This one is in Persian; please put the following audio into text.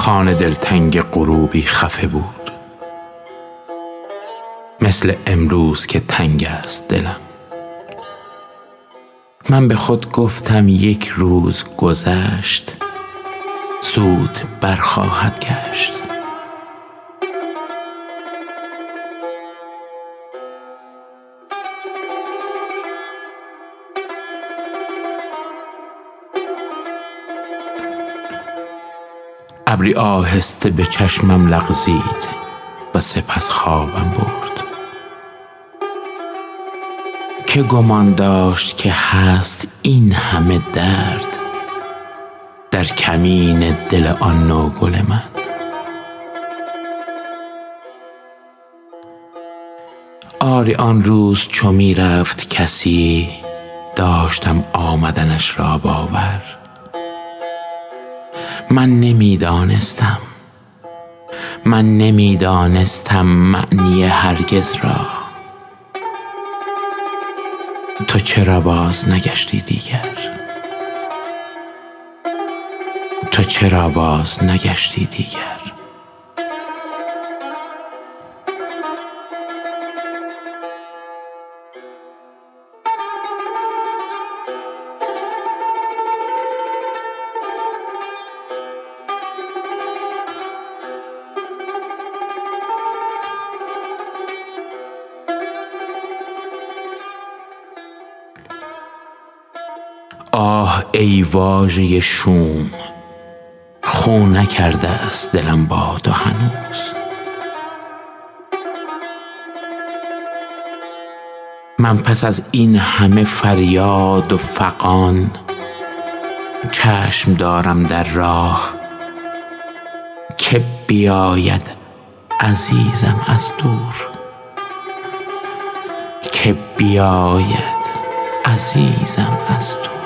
خانه دلتنگ غروبی خفه بود. مثل امروز که تنگ است دلم. من به خود گفتم یک روز گذشت زود برخواهد گشت. ابری آهسته به چشمم لغزید و سپس خوابم برد. که گمان داشت که هست این همه درد در کمین دل آن نوگل من. آری آن روز چو می رفت کسی داشتم آمدنش را باور. من نمی‌دانستم. من نمی‌دانستم معنی هرگز را. تو چرا باز نگشتی دیگر؟ تو چرا باز نگشتی دیگر؟ آه ای واژه شوم خو نکرده است دلم با تو هنوز. من پس از این همه فریاد و فغان چشم دارم در راه که بیاید عزیزم از دور. که بیاید عزیزم از دور.